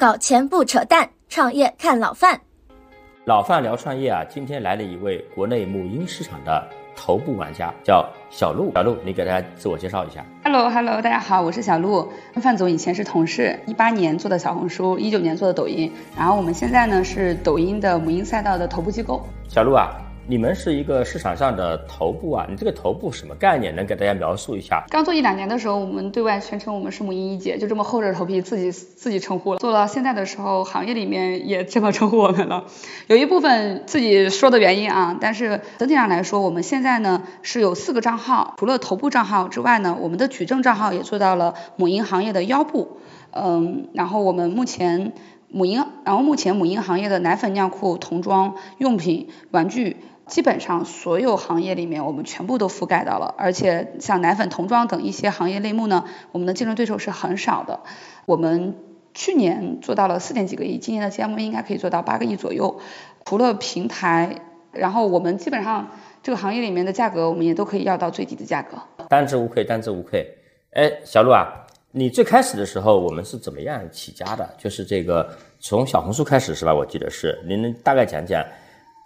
搞钱不扯淡，创业看老范。老范聊创业啊，今天来了一位国内母婴市场的头部玩家，叫小鹿。小鹿，你给大家自我介绍一下。Hello，Hello，大家好，我是小鹿。跟范总以前是同事，一八年做的小红书，一九年做的抖音，然后我们现在呢是抖音的母婴赛道的头部机构。小鹿啊。你们是一个市场上的头部啊，你这个头部什么概念？能给大家描述一下？刚做一两年的时候，我们对外宣称我们是母婴一姐，就这么厚着头皮自己 自己称呼了。做到现在的时候，行业里面也这么称呼我们了。有一部分自己说的原因啊，但是整体上来说，我们现在呢是有四个账号，除了头部账号之外呢，我们的矩阵账号也做到了母婴行业的腰部。嗯，然后我们目前母婴，然后目前母婴行业的奶粉、尿裤、童装用品、玩具。基本上所有行业里面，我们全部都覆盖到了，而且像奶粉、童装等一些行业类目呢，我们的竞争对手是很少的。我们去年做到了四点几个亿，今年的 GMV 应该可以做到八个亿左右。除了平台，然后我们基本上这个行业里面的价格，我们也都可以要到最低的价格。当之无愧，当之无愧。哎，小鹿啊，你最开始的时候，我们是怎么样起家的？就是这个从小红书开始是吧？我记得是，您能大概讲讲？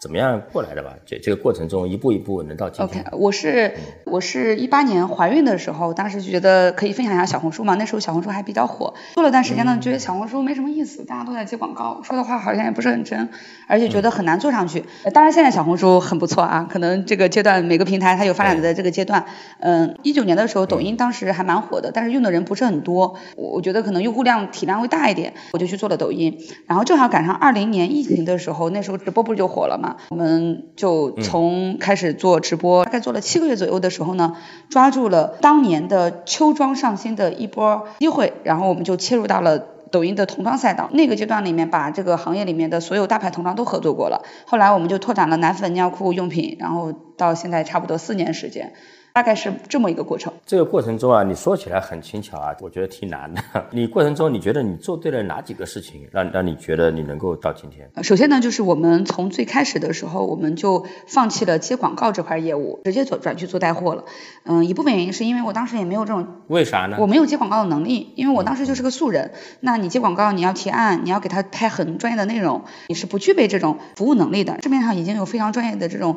怎么样过来的吧？这这个过程中一步一步能到今天。OK，我是我是一八年怀孕的时候，当时就觉得可以分享一下小红书嘛。那时候小红书还比较火，做了段时间呢，觉得小红书没什么意思，大家都在接广告，说的话好像也不是很真，而且觉得很难做上去。当然现在小红书很不错啊，可能这个阶段每个平台它有发展的这个阶段。嗯，一九年的时候，抖音当时还蛮火的，但是用的人不是很多。我我觉得可能用户量体量会大一点，我就去做了抖音。然后正好赶上二零年疫情的时候，那时候直播不是就火了嘛。我们就从开始做直播，大概做了七个月左右的时候呢，抓住了当年的秋装上新的一波机会，然后我们就切入到了抖音的童装赛道。那个阶段里面，把这个行业里面的所有大牌童装都合作过了。后来我们就拓展了奶粉、尿裤用品，然后到现在差不多四年时间。大概是这么一个过程。这个过程中啊，你说起来很轻巧啊，我觉得挺难的。你过程中，你觉得你做对了哪几个事情，让让你觉得你能够到今天？首先呢，就是我们从最开始的时候，我们就放弃了接广告这块业务，直接转转去做带货了。嗯，一部分原因是因为我当时也没有这种为啥呢？我没有接广告的能力，因为我当时就是个素人。那你接广告，你要提案，你要给他拍很专业的内容，你是不具备这种服务能力的。市面上已经有非常专业的这种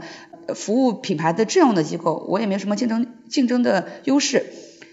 服务品牌的这样的机构，我也没有什么竞争竞争。的优势，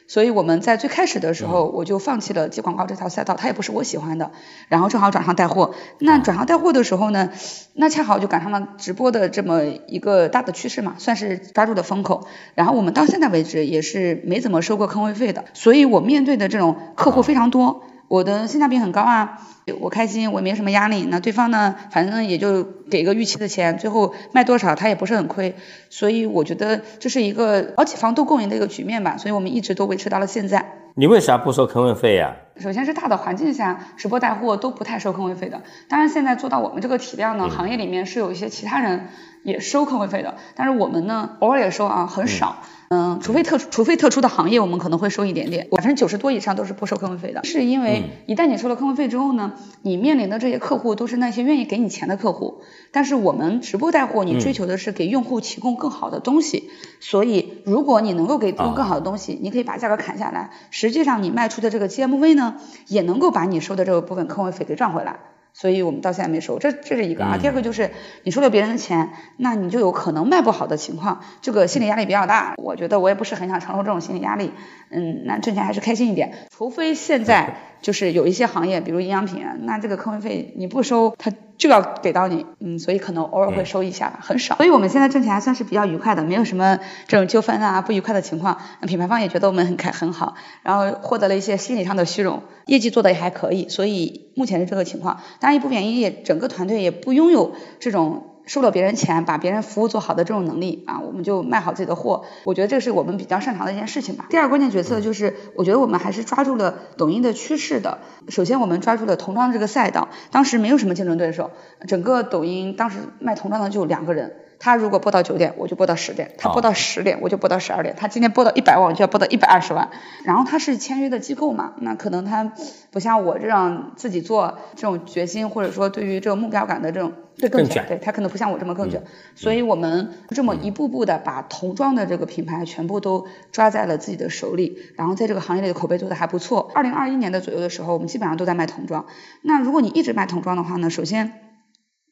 所以我们在最开始的时候，我就放弃了接广告这条赛道，它也不是我喜欢的。然后正好转行带货，那转行带货的时候呢，那恰好就赶上了直播的这么一个大的趋势嘛，算是抓住了风口。然后我们到现在为止也是没怎么收过坑位费的，所以我面对的这种客户非常多。我的性价比很高啊，我开心，我也没什么压力。那对方呢，反正也就给个预期的钱，最后卖多少他也不是很亏，所以我觉得这是一个好几方都共赢的一个局面吧。所以我们一直都维持到了现在。你为啥不收坑位费呀？首先是大的环境下，直播带货都不太收坑位费的。当然现在做到我们这个体量呢，行业里面是有一些其他人也收坑位费的，但是我们呢，偶尔也收啊，很少。嗯，除非特除非特殊的行业，我们可能会收一点点，百分之九十多以上都是不收坑位费的。是因为一旦你收了坑位费之后呢，你面临的这些客户都是那些愿意给你钱的客户。但是我们直播带货，你追求的是给用户提供更好的东西，所以如果你能够给提供更好的东西，你可以把价格砍下来，实际上你卖出的这个 GMV 呢，也能够把你收的这个部分坑位费给赚回来。所以我们到现在没收，这这是一个啊。第二个就是你收了别人的钱，那你就有可能卖不好的情况，这个心理压力比较大。我觉得我也不是很想承受这种心理压力，嗯，那挣钱还是开心一点。除非现在就是有一些行业，比如营养品，那这个坑位费你不收，他就要给到你，嗯，所以可能偶尔会收一下吧，很少。所以我们现在挣钱还算是比较愉快的，没有什么这种纠纷啊、不愉快的情况。品牌方也觉得我们很开很好，然后获得了一些心理上的虚荣，业绩做的也还可以，所以目前是这个情况。当然一部分原因也整个团队也不拥有这种。收了别人钱，把别人服务做好的这种能力啊，我们就卖好自己的货。我觉得这是我们比较擅长的一件事情吧。第二个关键决策就是，我觉得我们还是抓住了抖音的趋势的。首先，我们抓住了童装这个赛道，当时没有什么竞争对手，整个抖音当时卖童装的就两个人。他如果播到九点，我就播到十点；他播到十点，我就播到十二点。他今天播到一百万，我就要播到一百二十万。然后他是签约的机构嘛，那可能他不像我这样自己做这种决心，或者说对于这个目标感的这种。对更卷，对他可能不像我这么更卷，所以我们这么一步步的把童装的这个品牌全部都抓在了自己的手里，然后在这个行业里的口碑做的还不错。二零二一年的左右的时候，我们基本上都在卖童装。那如果你一直卖童装的话呢，首先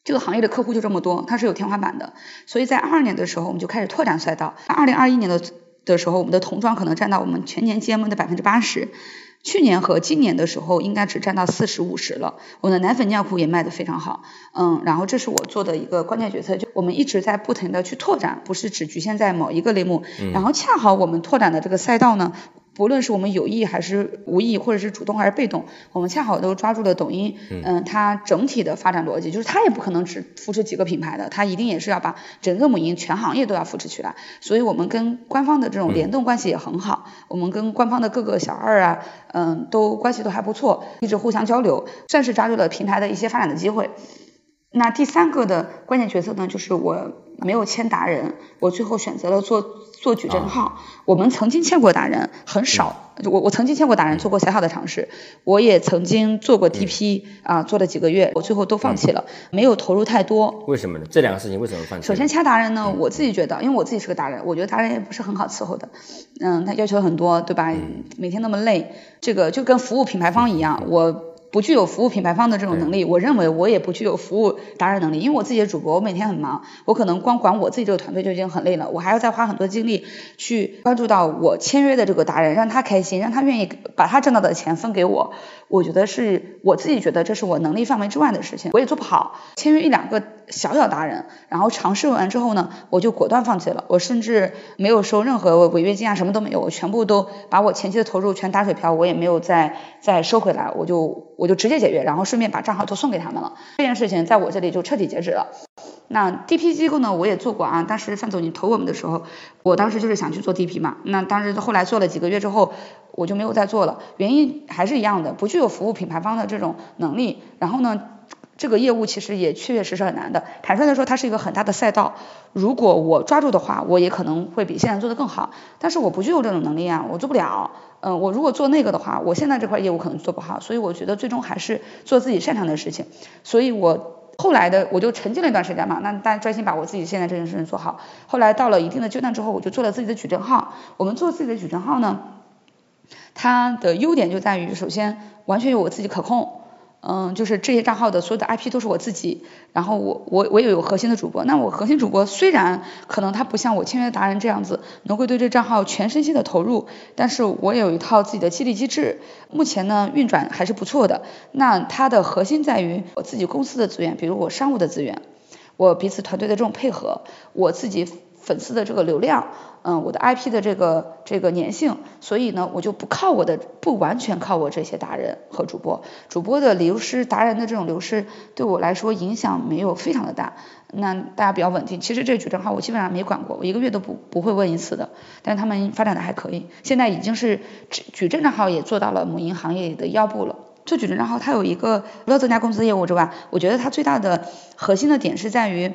这个行业的客户就这么多，它是有天花板的。所以在二二年的时候，我们就开始拓展赛道。二零二一年的的时候，我们的童装可能占到我们全年 GMV 的百分之八十。去年和今年的时候，应该只占到四十五十了。我的奶粉尿裤也卖得非常好，嗯，然后这是我做的一个关键决策，就我们一直在不停的去拓展，不是只局限在某一个类目。然后恰好我们拓展的这个赛道呢。不论是我们有意还是无意，或者是主动还是被动，我们恰好都抓住了抖音，嗯，它整体的发展逻辑，就是它也不可能只扶持几个品牌的，它一定也是要把整个母婴全行业都要扶持起来。所以我们跟官方的这种联动关系也很好，我们跟官方的各个小二啊，嗯，都关系都还不错，一直互相交流，算是抓住了平台的一些发展的机会。那第三个的关键角色呢，就是我没有签达人，我最后选择了做做矩阵号。我们曾经签过达人，很少。我我曾经签过达人，做过小小的尝试。我也曾经做过 DP 啊，做了几个月，我最后都放弃了，没有投入太多。为什么呢？这两个事情为什么放弃？首先签达人呢，我自己觉得，因为我自己是个达人，我觉得达人也不是很好伺候的。嗯，他要求很多，对吧？每天那么累，这个就跟服务品牌方一样，我。不具有服务品牌方的这种能力，我认为我也不具有服务达人能力，因为我自己的主播，我每天很忙，我可能光管我自己这个团队就已经很累了，我还要再花很多精力去关注到我签约的这个达人，让他开心，让他愿意把他挣到的钱分给我。我觉得是我自己觉得这是我能力范围之外的事情，我也做不好。签约一两个小小达人，然后尝试完之后呢，我就果断放弃了。我甚至没有收任何违约金啊，什么都没有，我全部都把我前期的投入全打水漂，我也没有再再收回来，我就我就直接解约，然后顺便把账号都送给他们了。这件事情在我这里就彻底截止了。那 DP 机构呢，我也做过啊。当时范总你投我们的时候，我当时就是想去做 DP 嘛。那当时后来做了几个月之后。我就没有再做了，原因还是一样的，不具有服务品牌方的这种能力。然后呢，这个业务其实也确确实实很难的。坦率的说，它是一个很大的赛道，如果我抓住的话，我也可能会比现在做的更好。但是我不具有这种能力啊，我做不了。嗯，我如果做那个的话，我现在这块业务可能做不好。所以我觉得最终还是做自己擅长的事情。所以我后来的我就沉浸了一段时间嘛，那大家专心把我自己现在这件事情做好。后来到了一定的阶段之后，我就做了自己的矩阵号。我们做自己的矩阵号呢？它的优点就在于，首先完全由我自己可控，嗯，就是这些账号的所有的 IP 都是我自己，然后我我我也有核心的主播，那我核心主播虽然可能他不像我签约达人这样子，能够对这账号全身心的投入，但是我有一套自己的激励机制，目前呢运转还是不错的。那它的核心在于我自己公司的资源，比如我商务的资源，我彼此团队的这种配合，我自己粉丝的这个流量。嗯，我的 IP 的这个这个粘性，所以呢，我就不靠我的，不完全靠我这些达人和主播，主播的流失，达人的这种流失，对我来说影响没有非常的大。那大家比较稳定，其实这矩阵号我基本上没管过，我一个月都不不会问一次的。但他们发展的还可以，现在已经是矩阵账号也做到了母婴行业的腰部了。做矩阵账号，它有一个除了增加公司业务之外，我觉得它最大的核心的点是在于。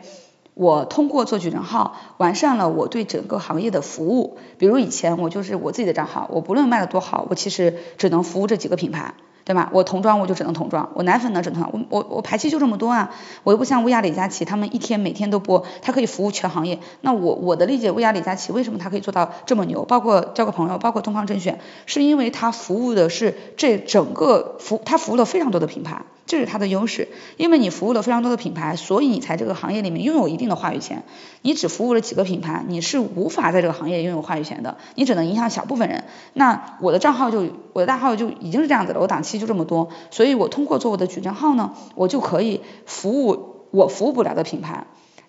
我通过做矩阵号，完善了我对整个行业的服务。比如以前我就是我自己的账号，我不论卖的多好，我其实只能服务这几个品牌。对吧？我童装我就只能童装，我奶粉呢只能我我我排期就这么多啊，我又不像薇娅李佳琦他们一天每天都播，他可以服务全行业。那我我的理解，薇娅李佳琦为什么他可以做到这么牛？包括交个朋友，包括东方甄选，是因为他服务的是这整个服，他服务了非常多的品牌，这是它的优势。因为你服务了非常多的品牌，所以你才这个行业里面拥有一定的话语权。你只服务了几个品牌，你是无法在这个行业拥有话语权的，你只能影响小部分人。那我的账号就我的大号就已经是这样子了，我档期。就这么多，所以我通过做我的矩阵号呢，我就可以服务我服务不了的品牌。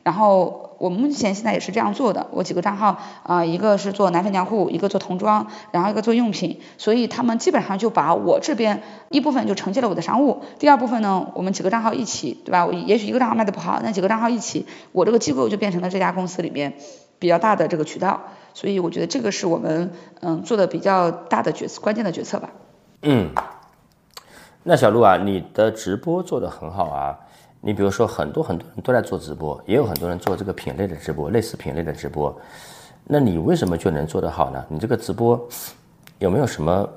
然后我目前现在也是这样做的，我几个账号啊，一个是做奶粉尿裤，一个做童装，然后一个做用品，所以他们基本上就把我这边一部分就承接了我的商务，第二部分呢，我们几个账号一起，对吧？我也许一个账号卖的不好，那几个账号一起，我这个机构就变成了这家公司里面比较大的这个渠道，所以我觉得这个是我们嗯做的比较大的决策，关键的决策吧。嗯。那小陆啊，你的直播做得很好啊，你比如说很多很多人都在做直播，也有很多人做这个品类的直播，类似品类的直播，那你为什么就能做得好呢？你这个直播有没有什么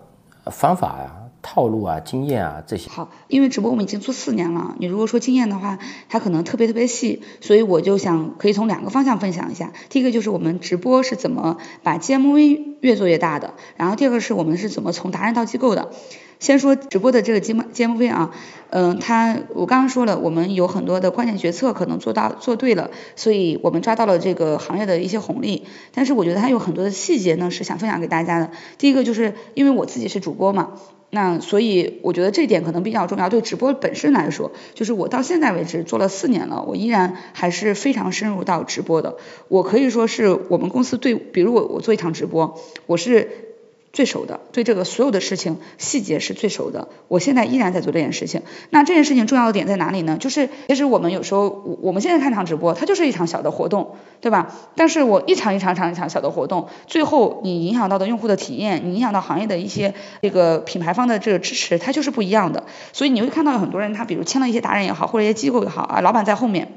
方法呀、套路啊、经验啊这些？好，因为直播我们已经做四年了，你如果说经验的话，它可能特别特别细，所以我就想可以从两个方向分享一下。第一个就是我们直播是怎么把 GMV 越做越大的，然后第二个是我们是怎么从达人到机构的。先说直播的这个 G M G M V 啊，嗯，它我刚刚说了，我们有很多的关键决策可能做到做对了，所以我们抓到了这个行业的一些红利。但是我觉得它有很多的细节呢，是想分享给大家的。第一个就是因为我自己是主播嘛，那所以我觉得这点可能比较重要。对直播本身来说，就是我到现在为止做了四年了，我依然还是非常深入到直播的。我可以说是我们公司对，比如我我做一场直播，我是。最熟的，对这个所有的事情细节是最熟的。我现在依然在做这件事情。那这件事情重要的点在哪里呢？就是其实我们有时候，我们现在看场直播，它就是一场小的活动，对吧？但是我一场一场场一场小的活动，最后你影响到的用户的体验，你影响到行业的一些这个品牌方的这个支持，它就是不一样的。所以你会看到有很多人，他比如签了一些达人也好，或者一些机构也好啊，老板在后面，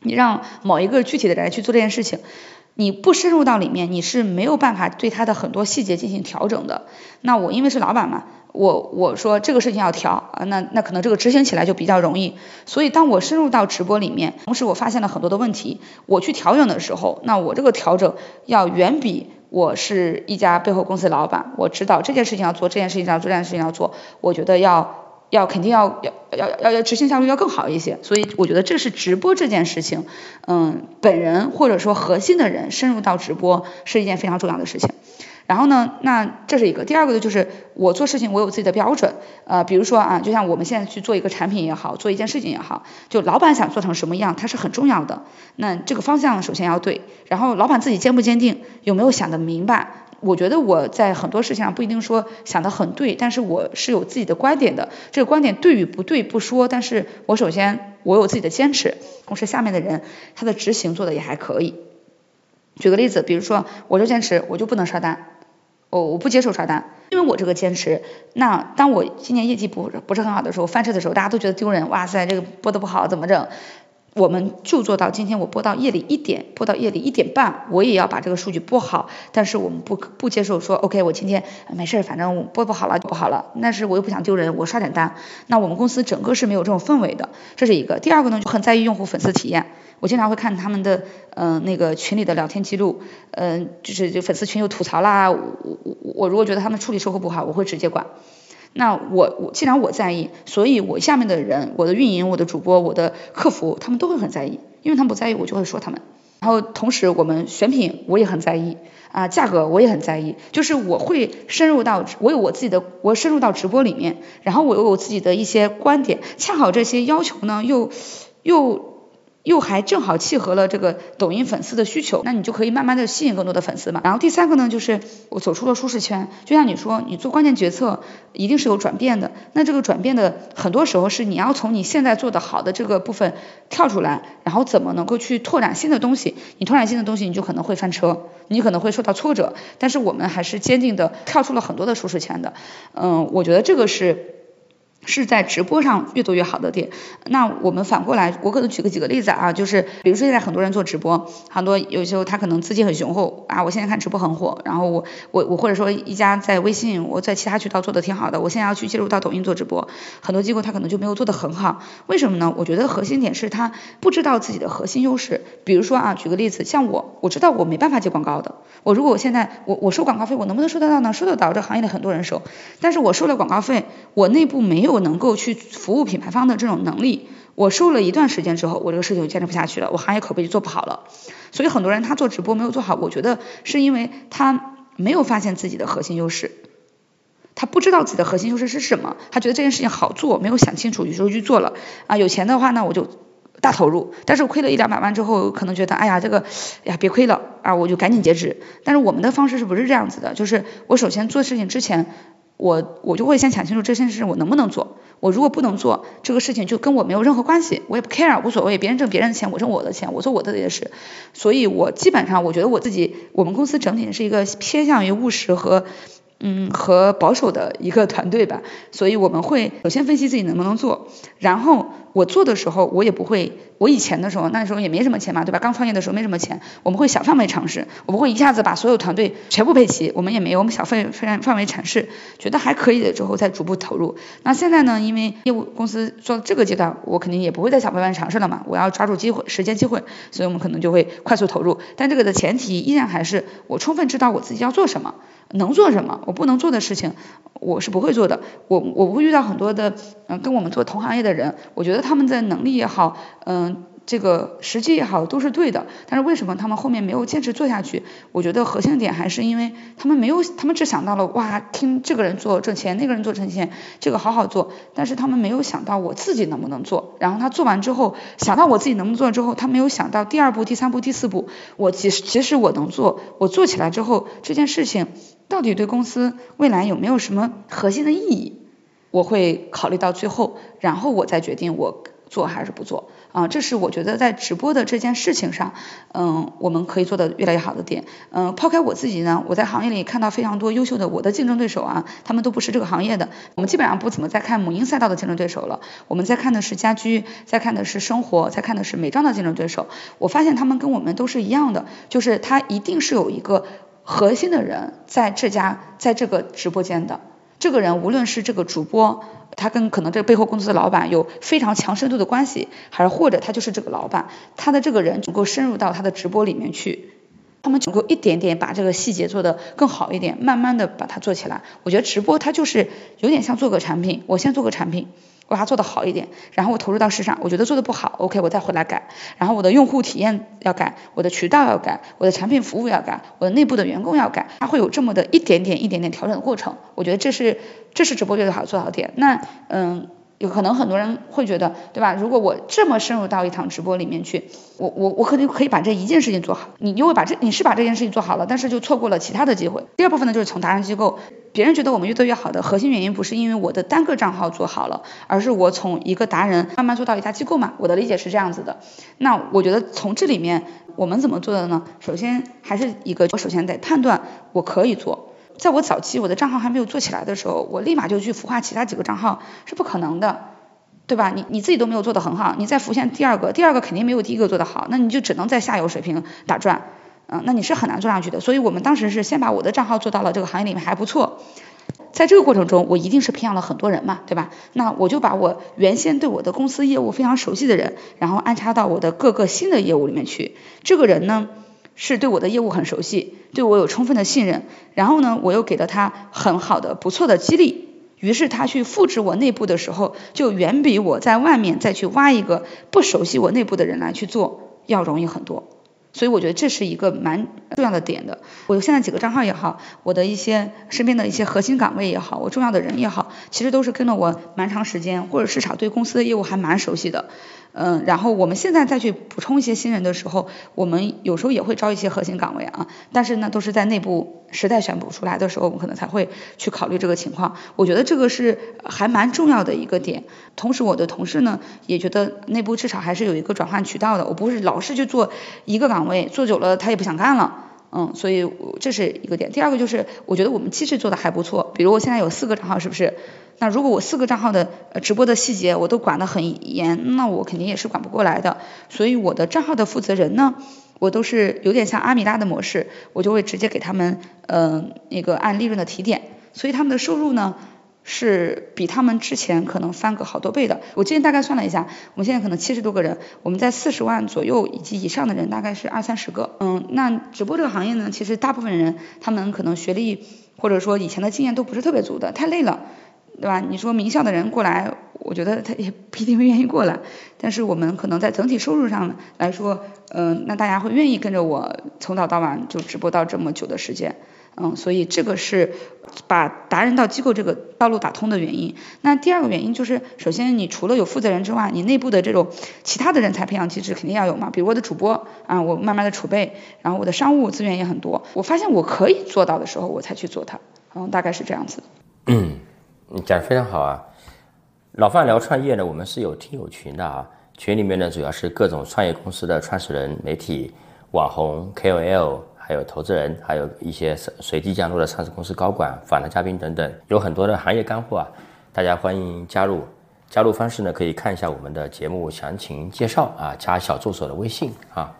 你让某一个具体的人去做这件事情。你不深入到里面，你是没有办法对它的很多细节进行调整的。那我因为是老板嘛，我我说这个事情要调啊，那那可能这个执行起来就比较容易。所以当我深入到直播里面，同时我发现了很多的问题，我去调整的时候，那我这个调整要远比我是一家背后公司老板，我知道这件事情要做，这件事情要做，这件事情要做，我觉得要。要肯定要要要要要执行效率要更好一些，所以我觉得这是直播这件事情，嗯，本人或者说核心的人深入到直播是一件非常重要的事情。然后呢，那这是一个，第二个就是我做事情我有自己的标准，呃，比如说啊，就像我们现在去做一个产品也好，做一件事情也好，就老板想做成什么样，它是很重要的。那这个方向首先要对，然后老板自己坚不坚定，有没有想得明白？我觉得我在很多事情上不一定说想得很对，但是我是有自己的观点的。这个观点对与不对不说，但是我首先我有自己的坚持，同时下面的人他的执行做的也还可以。举个例子，比如说我就坚持我就不能刷单，我我不接受刷单，因为我这个坚持。那当我今年业绩不不是很好的时候，翻车的时候，大家都觉得丢人，哇塞，这个播的不好，怎么整？我们就做到今天，我播到夜里一点，播到夜里一点半，我也要把这个数据播好。但是我们不不接受说，OK，我今天没事，反正播不好了就不好了。但是我又不想丢人，我刷点单。那我们公司整个是没有这种氛围的，这是一个。第二个呢，就很在意用户粉丝体验。我经常会看他们的嗯那个群里的聊天记录，嗯，就是就粉丝群有吐槽啦，我我我如果觉得他们处理售后不好，我会直接管。那我我既然我在意，所以我下面的人，我的运营、我的主播、我的客服，他们都会很在意，因为他们不在意，我就会说他们。然后同时我们选品我也很在意啊，价格我也很在意，就是我会深入到我有我自己的，我深入到直播里面，然后我有我自己的一些观点，恰好这些要求呢又又。又还正好契合了这个抖音粉丝的需求，那你就可以慢慢的吸引更多的粉丝嘛。然后第三个呢，就是我走出了舒适圈，就像你说，你做关键决策一定是有转变的，那这个转变的很多时候是你要从你现在做的好的这个部分跳出来，然后怎么能够去拓展新的东西？你拓展新的东西，你就可能会翻车，你可能会受到挫折，但是我们还是坚定的跳出了很多的舒适圈的。嗯，我觉得这个是。是在直播上越做越好的点。那我们反过来，我可能举个几个例子啊，就是比如说现在很多人做直播，很多有时候他可能资金很雄厚啊，我现在看直播很火，然后我我我或者说一家在微信，我在其他渠道做的挺好的，我现在要去介入到抖音做直播，很多机构他可能就没有做的很好，为什么呢？我觉得核心点是他不知道自己的核心优势。比如说啊，举个例子，像我，我知道我没办法接广告的，我如果我现在我我收广告费，我能不能收得到呢？收得到，这行业的很多人收，但是我收了广告费，我内部没有。我能够去服务品牌方的这种能力，我受了一段时间之后，我这个事情就坚持不下去了，我行业口碑就做不好了。所以很多人他做直播没有做好，我觉得是因为他没有发现自己的核心优势，他不知道自己的核心优势是什么，他觉得这件事情好做，没有想清楚，于是去做了啊。有钱的话呢，我就大投入，但是亏了一两百万之后，可能觉得哎呀这个呀别亏了啊，我就赶紧截止。但是我们的方式是不是这样子的？就是我首先做事情之前。我我就会先想清楚这件事我能不能做，我如果不能做，这个事情就跟我没有任何关系，我也不 care，无所谓，别人挣别人的钱，我挣我的钱，我做我的这些事，所以我基本上我觉得我自己，我们公司整体是一个偏向于务实和嗯和保守的一个团队吧，所以我们会首先分析自己能不能做，然后我做的时候，我也不会，我以前的时候，那时候也没什么钱嘛，对吧？刚创业的时候没什么钱，我们会小范围尝试，我不会一下子把所有团队全部配齐，我们也没有，我们小范范范围尝试，觉得还可以了之后再逐步投入。那现在呢，因为业务公司做到这个阶段，我肯定也不会再小范围尝试了嘛，我要抓住机会，时间机会，所以我们可能就会快速投入。但这个的前提依然还是我充分知道我自己要做什么。能做什么？我不能做的事情，我是不会做的。我我不会遇到很多的，嗯，跟我们做同行业的人，我觉得他们的能力也好，嗯。这个实际也好，都是对的，但是为什么他们后面没有坚持做下去？我觉得核心点还是因为他们没有，他们只想到了哇，听这个人做挣钱，那个人做挣钱，这个好好做，但是他们没有想到我自己能不能做。然后他做完之后，想到我自己能不能做之后，他没有想到第二步、第三步、第四步，我其实其实我能做，我做起来之后，这件事情到底对公司未来有没有什么核心的意义？我会考虑到最后，然后我再决定我。做还是不做啊？这是我觉得在直播的这件事情上，嗯，我们可以做的越来越好的点。嗯，抛开我自己呢，我在行业里看到非常多优秀的我的竞争对手啊，他们都不是这个行业的。我们基本上不怎么再看母婴赛道的竞争对手了，我们在看的是家居，在看的是生活，在看的是美妆的竞争对手。我发现他们跟我们都是一样的，就是他一定是有一个核心的人在这家在这个直播间的。这个人无论是这个主播。他跟可能这背后公司的老板有非常强深度的关系，还是或者他就是这个老板，他的这个人能够深入到他的直播里面去，他们能够一点点把这个细节做得更好一点，慢慢的把它做起来。我觉得直播它就是有点像做个产品，我先做个产品。我把它做得好一点，然后我投入到市场，我觉得做的不好，OK，我再回来改。然后我的用户体验要改，我的渠道要改，我的产品服务要改，我的内部的员工要改，它会有这么的一点点、一点点调整的过程。我觉得这是这是直播最好做好点。那嗯。有可能很多人会觉得，对吧？如果我这么深入到一场直播里面去，我我我可能可以把这一件事情做好。你因为把这你是把这件事情做好了，但是就错过了其他的机会。第二部分呢，就是从达人机构，别人觉得我们越做越好的核心原因，不是因为我的单个账号做好了，而是我从一个达人慢慢做到一家机构嘛。我的理解是这样子的。那我觉得从这里面我们怎么做的呢？首先还是一个，我首先得判断我可以做。在我早期我的账号还没有做起来的时候，我立马就去孵化其他几个账号是不可能的，对吧？你你自己都没有做得很好，你再浮现第二个，第二个肯定没有第一个做得好，那你就只能在下游水平打转，嗯，那你是很难做上去的。所以我们当时是先把我的账号做到了这个行业里面还不错，在这个过程中，我一定是培养了很多人嘛，对吧？那我就把我原先对我的公司业务非常熟悉的人，然后安插到我的各个新的业务里面去，这个人呢？是对我的业务很熟悉，对我有充分的信任，然后呢，我又给了他很好的、不错的激励，于是他去复制我内部的时候，就远比我在外面再去挖一个不熟悉我内部的人来去做要容易很多。所以我觉得这是一个蛮重要的点的。我现在几个账号也好，我的一些身边的一些核心岗位也好，我重要的人也好，其实都是跟了我蛮长时间，或者市场对公司的业务还蛮熟悉的。嗯，然后我们现在再去补充一些新人的时候，我们有时候也会招一些核心岗位啊，但是呢，都是在内部实在选不出来的时候，我们可能才会去考虑这个情况。我觉得这个是还蛮重要的一个点。同时，我的同事呢也觉得内部至少还是有一个转换渠道的，我不是老是去做一个岗位，做久了他也不想干了。嗯，所以这是一个点。第二个就是，我觉得我们机制做的还不错。比如我现在有四个账号，是不是？那如果我四个账号的直播的细节我都管得很严，那我肯定也是管不过来的。所以我的账号的负责人呢，我都是有点像阿米拉的模式，我就会直接给他们嗯那个按利润的提点，所以他们的收入呢。是比他们之前可能翻个好多倍的。我今天大概算了一下，我们现在可能七十多个人，我们在四十万左右以及以上的人大概是二三十个。嗯，那直播这个行业呢，其实大部分人他们可能学历或者说以前的经验都不是特别足的，太累了，对吧？你说名校的人过来，我觉得他也不一定会愿意过来。但是我们可能在整体收入上来说，嗯，那大家会愿意跟着我从早到晚就直播到这么久的时间。嗯，所以这个是把达人到机构这个道路打通的原因。那第二个原因就是，首先你除了有负责人之外，你内部的这种其他的人才培养机制肯定要有嘛。比如我的主播啊，我慢慢的储备，然后我的商务资源也很多。我发现我可以做到的时候，我才去做它。嗯，大概是这样子。嗯，讲的非常好啊。老范聊创业呢，我们是有听友群的啊，群里面呢主要是各种创业公司的创始人、媒体、网红、KOL。还有投资人，还有一些随随机降落的上市公司高管、访谈嘉宾等等，有很多的行业干货啊，大家欢迎加入。加入方式呢，可以看一下我们的节目详情介绍啊，加小助手的微信啊。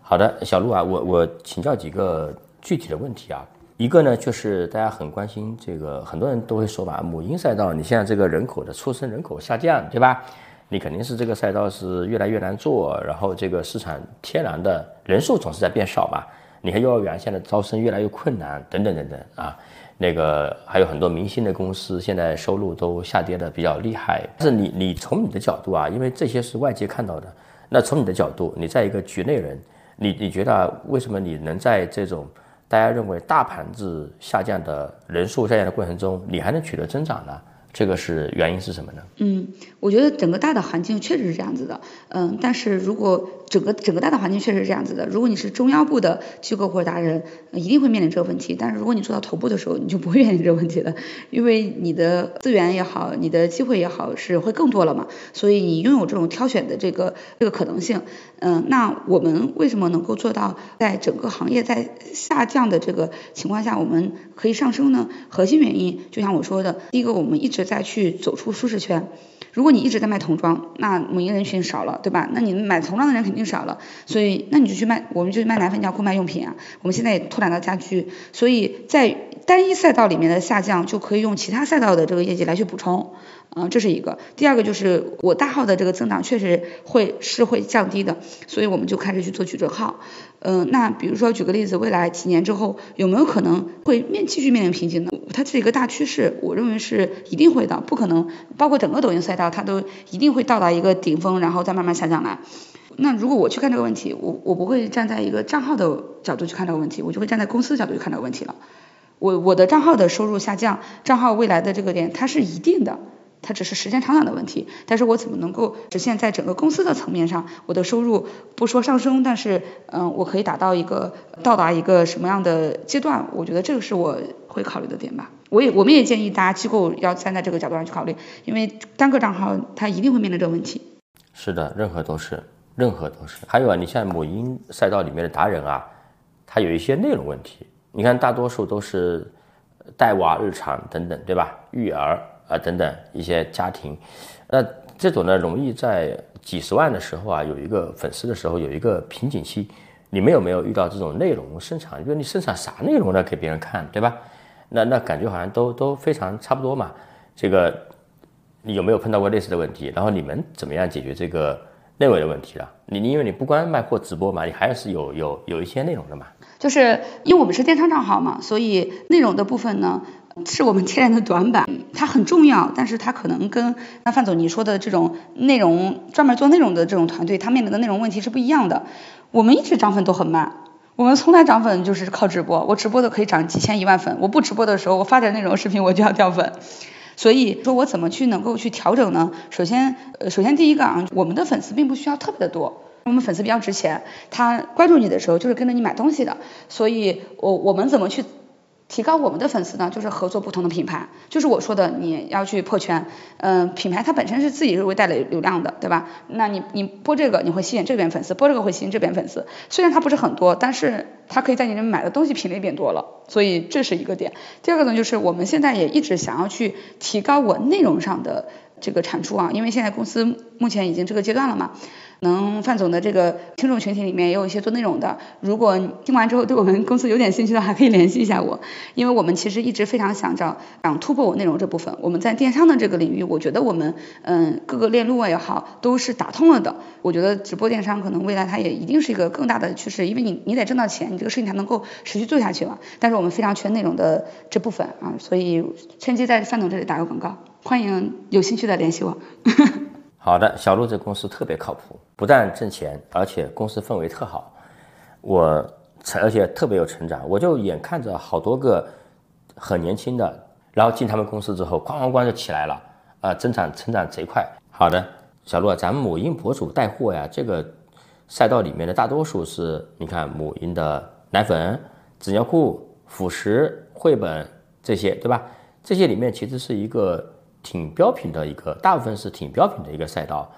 好的，小陆啊，我我请教几个具体的问题啊。一个呢，就是大家很关心这个，很多人都会说吧，母婴赛道，你现在这个人口的出生人口下降，对吧？你肯定是这个赛道是越来越难做，然后这个市场天然的人数总是在变少嘛。你看幼儿园现在招生越来越困难，等等等等啊。那个还有很多明星的公司现在收入都下跌的比较厉害。但是你你从你的角度啊，因为这些是外界看到的，那从你的角度，你在一个局内人，你你觉得为什么你能在这种大家认为大盘子下降的人数下降的过程中，你还能取得增长呢？这个是原因是什么呢？嗯，我觉得整个大的环境确实是这样子的，嗯，但是如果整个整个大的环境确实是这样子的，如果你是中腰部的机构或者达人，一定会面临这个问题。但是如果你做到头部的时候，你就不会面临这个问题了，因为你的资源也好，你的机会也好，是会更多了嘛，所以你拥有这种挑选的这个这个可能性。嗯，那我们为什么能够做到在整个行业在下降的这个情况下，我们可以上升呢？核心原因就像我说的，第一个我们一直再去走出舒适圈。如果你一直在卖童装，那母婴人群少了，对吧？那你买童装的人肯定少了，所以那你就去卖，我们就去卖奶粉、尿裤、卖用品啊。我们现在也拓展到家居，所以在单一赛道里面的下降，就可以用其他赛道的这个业绩来去补充。嗯，这是一个。第二个就是我大号的这个增长确实会是会降低的，所以我们就开始去做矩阵号。嗯，那比如说举个例子，未来几年之后有没有可能会面继续面临瓶颈呢？它是一个大趋势，我认为是一定会的，不可能。包括整个抖音赛道，它都一定会到达一个顶峰，然后再慢慢下降来。那如果我去看这个问题，我我不会站在一个账号的角度去看这个问题，我就会站在公司的角度去看这个问题了。我我的账号的收入下降，账号未来的这个点它是一定的。它只是时间长短的问题，但是我怎么能够实现在整个公司的层面上，我的收入不说上升，但是嗯，我可以达到一个到达一个什么样的阶段？我觉得这个是我会考虑的点吧。我也我们也建议大家机构要站在这个角度上去考虑，因为单个账号它一定会面临这个问题。是的，任何都是，任何都是。还有啊，你像母婴赛道里面的达人啊，他有一些内容问题，你看大多数都是带娃日常等等，对吧？育儿。啊，等等一些家庭，那这种呢，容易在几十万的时候啊，有一个粉丝的时候有一个瓶颈期。你们有没有遇到这种内容生产？就是你生产啥内容呢？给别人看，对吧？那那感觉好像都都非常差不多嘛。这个你有没有碰到过类似的问题？然后你们怎么样解决这个内容的问题了？你你因为你不光卖货直播嘛，你还是有有有一些内容的嘛。就是因为我们是电商账号嘛，所以内容的部分呢。是我们天然的短板，它很重要，但是它可能跟那范总你说的这种内容专门做内容的这种团队，他面临的内容问题是不一样的。我们一直涨粉都很慢，我们从来涨粉就是靠直播，我直播的可以涨几千一万粉，我不直播的时候，我发点内容视频我就要掉粉。所以说我怎么去能够去调整呢？首先，呃，首先第一个啊，我们的粉丝并不需要特别的多，我们粉丝比较值钱，他关注你的时候就是跟着你买东西的，所以我我们怎么去？提高我们的粉丝呢，就是合作不同的品牌，就是我说的你要去破圈，嗯，品牌它本身是自己是会带来流量的，对吧？那你你播这个你会吸引这边粉丝，播这个会吸引这边粉丝，虽然它不是很多，但是它可以在你那买的东西品类变多了，所以这是一个点。第二个呢，就是我们现在也一直想要去提高我内容上的这个产出啊，因为现在公司目前已经这个阶段了嘛。能范总的这个听众群体里面也有一些做内容的，如果听完之后对我们公司有点兴趣的，还可以联系一下我，因为我们其实一直非常想找想突破我内容这部分。我们在电商的这个领域，我觉得我们嗯各个链路也好都是打通了的。我觉得直播电商可能未来它也一定是一个更大的趋势，因为你你得挣到钱，你这个事情才能够持续做下去嘛。但是我们非常缺内容的这部分啊，所以趁机在范总这里打个广告，欢迎有兴趣的联系我。好的，小鹿这公司特别靠谱，不但挣钱，而且公司氛围特好。我而且特别有成长，我就眼看着好多个很年轻的，然后进他们公司之后，哐哐哐就起来了，啊，增长成长贼快。好的，小鹿，咱们母婴博主带货呀，这个赛道里面的大多数是，你看母婴的奶粉、纸尿裤、辅食、绘本这些，对吧？这些里面其实是一个。挺标品的一个，大部分是挺标品的一个赛道，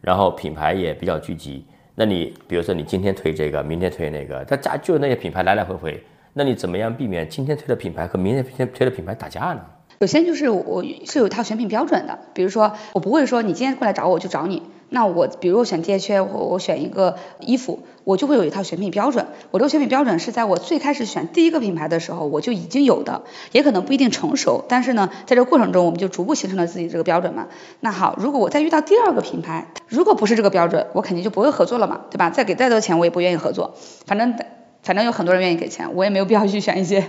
然后品牌也比较聚集。那你比如说你今天推这个，明天推那个，它家就那些品牌来来回回，那你怎么样避免今天推的品牌和明天推的品牌打架呢？首先就是我是有一套选品标准的，比如说我不会说你今天过来找我就找你，那我比如我选 DHA 我我选一个衣服，我就会有一套选品标准。我这个选品标准是在我最开始选第一个品牌的时候我就已经有的，也可能不一定成熟，但是呢，在这个过程中我们就逐步形成了自己这个标准嘛。那好，如果我再遇到第二个品牌，如果不是这个标准，我肯定就不会合作了嘛，对吧？再给再多钱我也不愿意合作，反正反正有很多人愿意给钱，我也没有必要去选一些。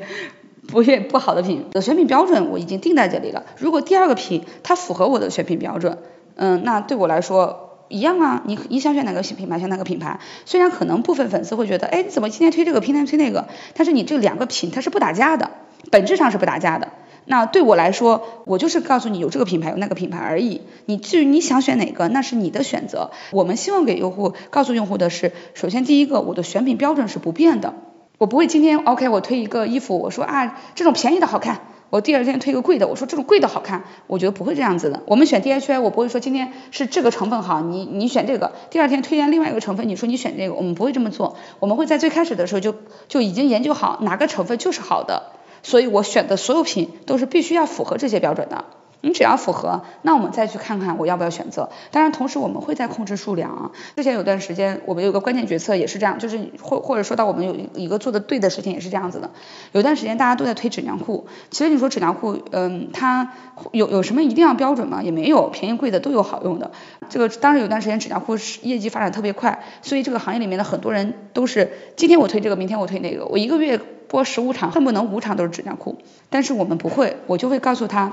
不愿不好的品的选品标准我已经定在这里了。如果第二个品它符合我的选品标准，嗯，那对我来说一样啊。你你想选哪个品牌选哪个品牌。虽然可能部分粉丝会觉得，哎，你怎么今天推这个，明天推那个？但是你这两个品它是不打架的，本质上是不打架的。那对我来说，我就是告诉你有这个品牌有那个品牌而已。你至于你想选哪个，那是你的选择。我们希望给用户告诉用户的是，首先第一个，我的选品标准是不变的。我不会今天 OK，我推一个衣服，我说啊这种便宜的好看，我第二天推个贵的，我说这种贵的好看，我觉得不会这样子的。我们选 DHA，我不会说今天是这个成分好，你你选这个，第二天推荐另外一个成分，你说你选这个，我们不会这么做。我们会在最开始的时候就就已经研究好哪个成分就是好的，所以我选的所有品都是必须要符合这些标准的。你只要符合，那我们再去看看我要不要选择。当然，同时我们会在控制数量啊。之前有段时间，我们有个关键决策也是这样，就是或或者说到我们有一个做的对的事情也是这样子的。有段时间大家都在推纸尿裤，其实你说纸尿裤，嗯，它有有什么一定要标准吗？也没有，便宜贵的都有好用的。这个当时有段时间纸尿裤是业绩发展特别快，所以这个行业里面的很多人都是今天我推这个，明天我推那个，我一个月播十五场，恨不能五场都是纸尿裤。但是我们不会，我就会告诉他。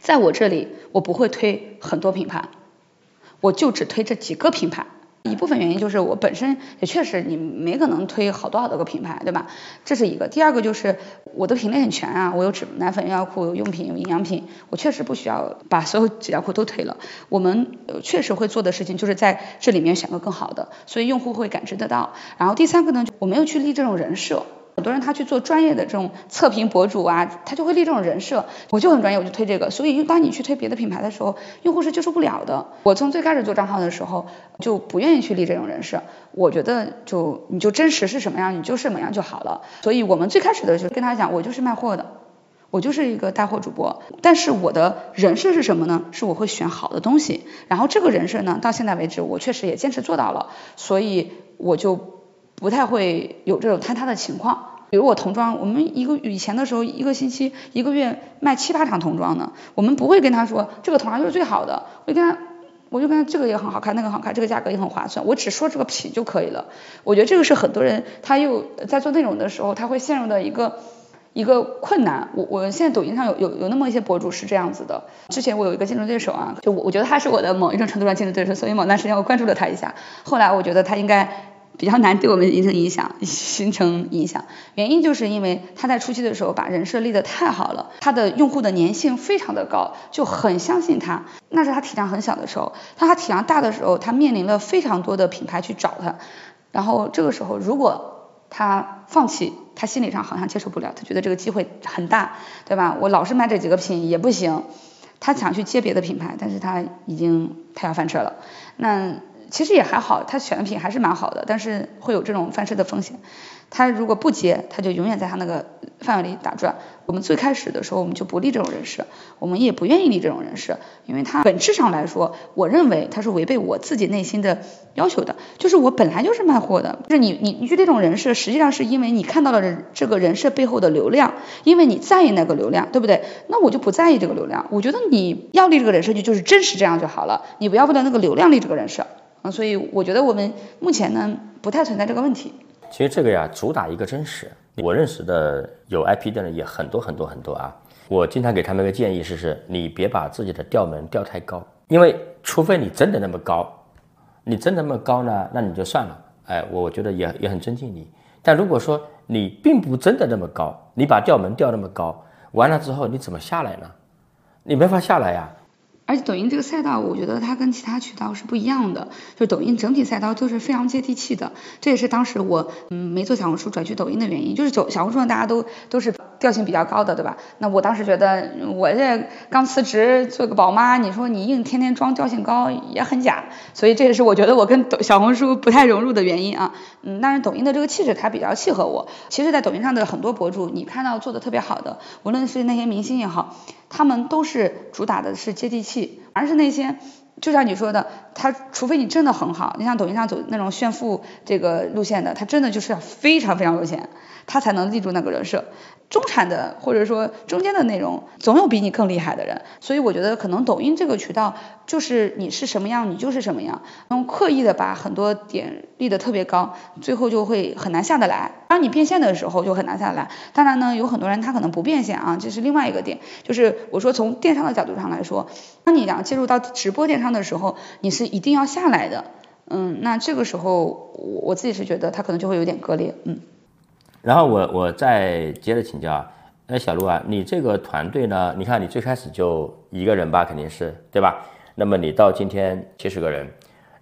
在我这里，我不会推很多品牌，我就只推这几个品牌。一部分原因就是我本身也确实你没可能推好多好多个品牌，对吧？这是一个。第二个就是我的品类很全啊，我有纸奶粉、药裤、有用品、有营养品，我确实不需要把所有纸尿裤都推了。我们确实会做的事情就是在这里面选个更好的，所以用户会感知得到。然后第三个呢，我没有去立这种人设。很多人他去做专业的这种测评博主啊，他就会立这种人设，我就很专业，我就推这个。所以当你去推别的品牌的时候，用户是接受不了的。我从最开始做账号的时候就不愿意去立这种人设，我觉得就你就真实是什么样，你就是什么样就好了。所以我们最开始的时候跟他讲，我就是卖货的，我就是一个带货主播。但是我的人设是什么呢？是我会选好的东西。然后这个人设呢，到现在为止我确实也坚持做到了，所以我就。不太会有这种坍塌的情况，比如我童装，我们一个以前的时候一个星期一个月卖七八场童装呢，我们不会跟他说这个童装就是最好的，我就跟他，我就跟他这个也很好看，那个好看，这个价格也很划算，我只说这个品就可以了。我觉得这个是很多人他又在做内容的时候他会陷入的一个一个困难。我我现在抖音上有有有那么一些博主是这样子的，之前我有一个竞争对手啊，就我我觉得他是我的某一种程度上竞争对手，所以某段时间我关注了他一下，后来我觉得他应该。比较难对我们形成影响，形成影响，原因就是因为他在初期的时候把人设立得太好了，他的用户的粘性非常的高，就很相信他。那是他体量很小的时候，当他体量大的时候，他面临了非常多的品牌去找他，然后这个时候如果他放弃，他心理上好像接受不了，他觉得这个机会很大，对吧？我老是卖这几个品也不行，他想去接别的品牌，但是他已经他要翻车了，那。其实也还好，他选的品还是蛮好的，但是会有这种翻车的风险。他如果不接，他就永远在他那个范围里打转。我们最开始的时候，我们就不立这种人设，我们也不愿意立这种人设，因为他本质上来说，我认为他是违背我自己内心的要求的。就是我本来就是卖货的，就是你你你去这种人设，实际上是因为你看到了这个人设背后的流量，因为你在意那个流量，对不对？那我就不在意这个流量，我觉得你要立这个人设就就是真实这样就好了，你不要为了那个流量立这个人设。啊，所以我觉得我们目前呢不太存在这个问题。其实这个呀，主打一个真实。我认识的有 IP 的人也很多很多很多啊。我经常给他们一个建议是：是，你别把自己的调门调太高，因为除非你真的那么高，你真那么高呢，那你就算了。哎，我我觉得也也很尊敬你。但如果说你并不真的那么高，你把调门调那么高，完了之后你怎么下来呢？你没法下来呀。而且抖音这个赛道，我觉得它跟其他渠道是不一样的。就抖音整体赛道都是非常接地气的，这也是当时我嗯没做小红书转去抖音的原因。就是走小红书上大家都都是调性比较高的，对吧？那我当时觉得我这刚辞职做个宝妈，你说你硬天天装调性高也很假，所以这也是我觉得我跟小红书不太融入的原因啊。嗯，但是抖音的这个气质它比较契合我。其实，在抖音上的很多博主，你看到做的特别好的，无论是那些明星也好，他们都是主打的是接地气，而是那些。就像你说的，他除非你真的很好，你像抖音上走那种炫富这个路线的，他真的就是要非常非常有钱，他才能立住那个人设。中产的或者说中间的内容，总有比你更厉害的人，所以我觉得可能抖音这个渠道就是你是什么样，你就是什么样。然后刻意的把很多点立得特别高，最后就会很难下得来。当你变现的时候就很难下来。当然呢，有很多人他可能不变现啊，这是另外一个点。就是我说从电商的角度上来说，当你要介入到直播电商的时候，你是一定要下来的。嗯，那这个时候我我自己是觉得他可能就会有点割裂。嗯。然后我我再接着请教啊，那小陆啊，你这个团队呢？你看你最开始就一个人吧，肯定是对吧？那么你到今天七十个人，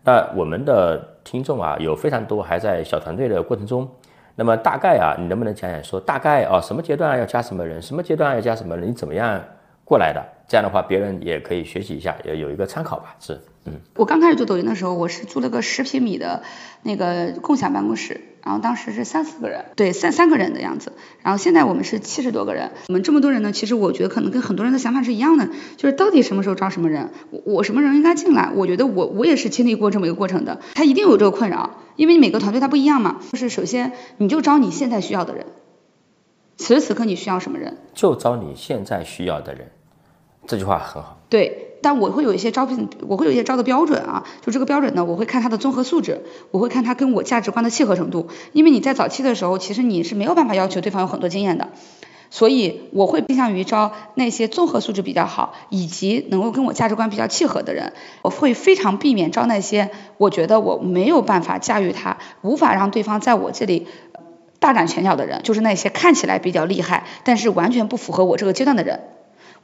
那我们的听众啊有非常多还在小团队的过程中，那么大概啊，你能不能讲讲说大概啊什么阶段要加什么人，什么阶段要加什么人，你怎么样过来的？这样的话别人也可以学习一下，也有一个参考吧，是。我刚开始做抖音的时候，我是租了个十平米的那个共享办公室，然后当时是三四个人，对，三三个人的样子。然后现在我们是七十多个人，我们这么多人呢，其实我觉得可能跟很多人的想法是一样的，就是到底什么时候招什么人，我我什么人应该进来？我觉得我我也是经历过这么一个过程的，他一定有这个困扰，因为每个团队他不一样嘛。就是首先你就招你现在需要的人，此时此刻你需要什么人？就招你现在需要的人，这句话很好。对。但我会有一些招聘，我会有一些招的标准啊，就这个标准呢，我会看他的综合素质，我会看他跟我价值观的契合程度。因为你在早期的时候，其实你是没有办法要求对方有很多经验的，所以我会偏向于招那些综合素质比较好，以及能够跟我价值观比较契合的人。我会非常避免招那些我觉得我没有办法驾驭他，无法让对方在我这里大展拳脚的人，就是那些看起来比较厉害，但是完全不符合我这个阶段的人。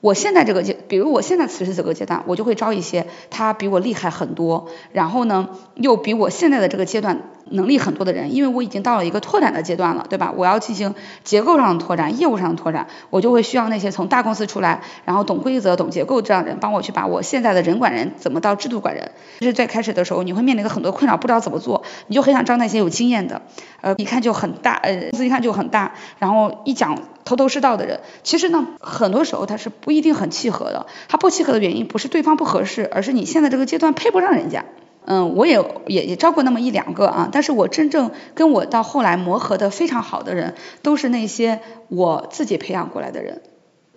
我现在这个阶，比如我现在此时此刻阶段，我就会招一些他比我厉害很多，然后呢，又比我现在的这个阶段。能力很多的人，因为我已经到了一个拓展的阶段了，对吧？我要进行结构上的拓展，业务上的拓展，我就会需要那些从大公司出来，然后懂规则、懂结构这样的人，帮我去把我现在的人管人怎么到制度管人。这是在开始的时候，你会面临的很多困扰，不知道怎么做，你就很想招那些有经验的，呃，一看就很大，呃，公司一看就很大，然后一讲头头是道的人。其实呢，很多时候他是不一定很契合的，他不契合的原因不是对方不合适，而是你现在这个阶段配不上人家。嗯，我也也也招过那么一两个啊，但是我真正跟我到后来磨合的非常好的人，都是那些我自己培养过来的人，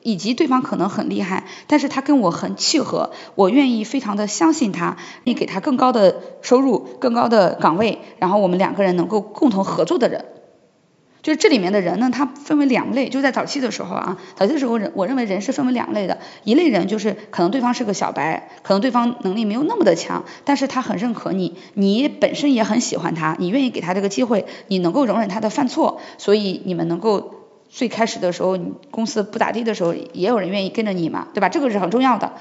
以及对方可能很厉害，但是他跟我很契合，我愿意非常的相信他，你给他更高的收入、更高的岗位，然后我们两个人能够共同合作的人。就是这里面的人呢，他分为两类，就在早期的时候啊，早期的时候人，我认为人是分为两类的，一类人就是可能对方是个小白，可能对方能力没有那么的强，但是他很认可你，你本身也很喜欢他，你愿意给他这个机会，你能够容忍他的犯错，所以你们能够最开始的时候，公司不咋地的时候，也有人愿意跟着你嘛，对吧？这个是很重要的。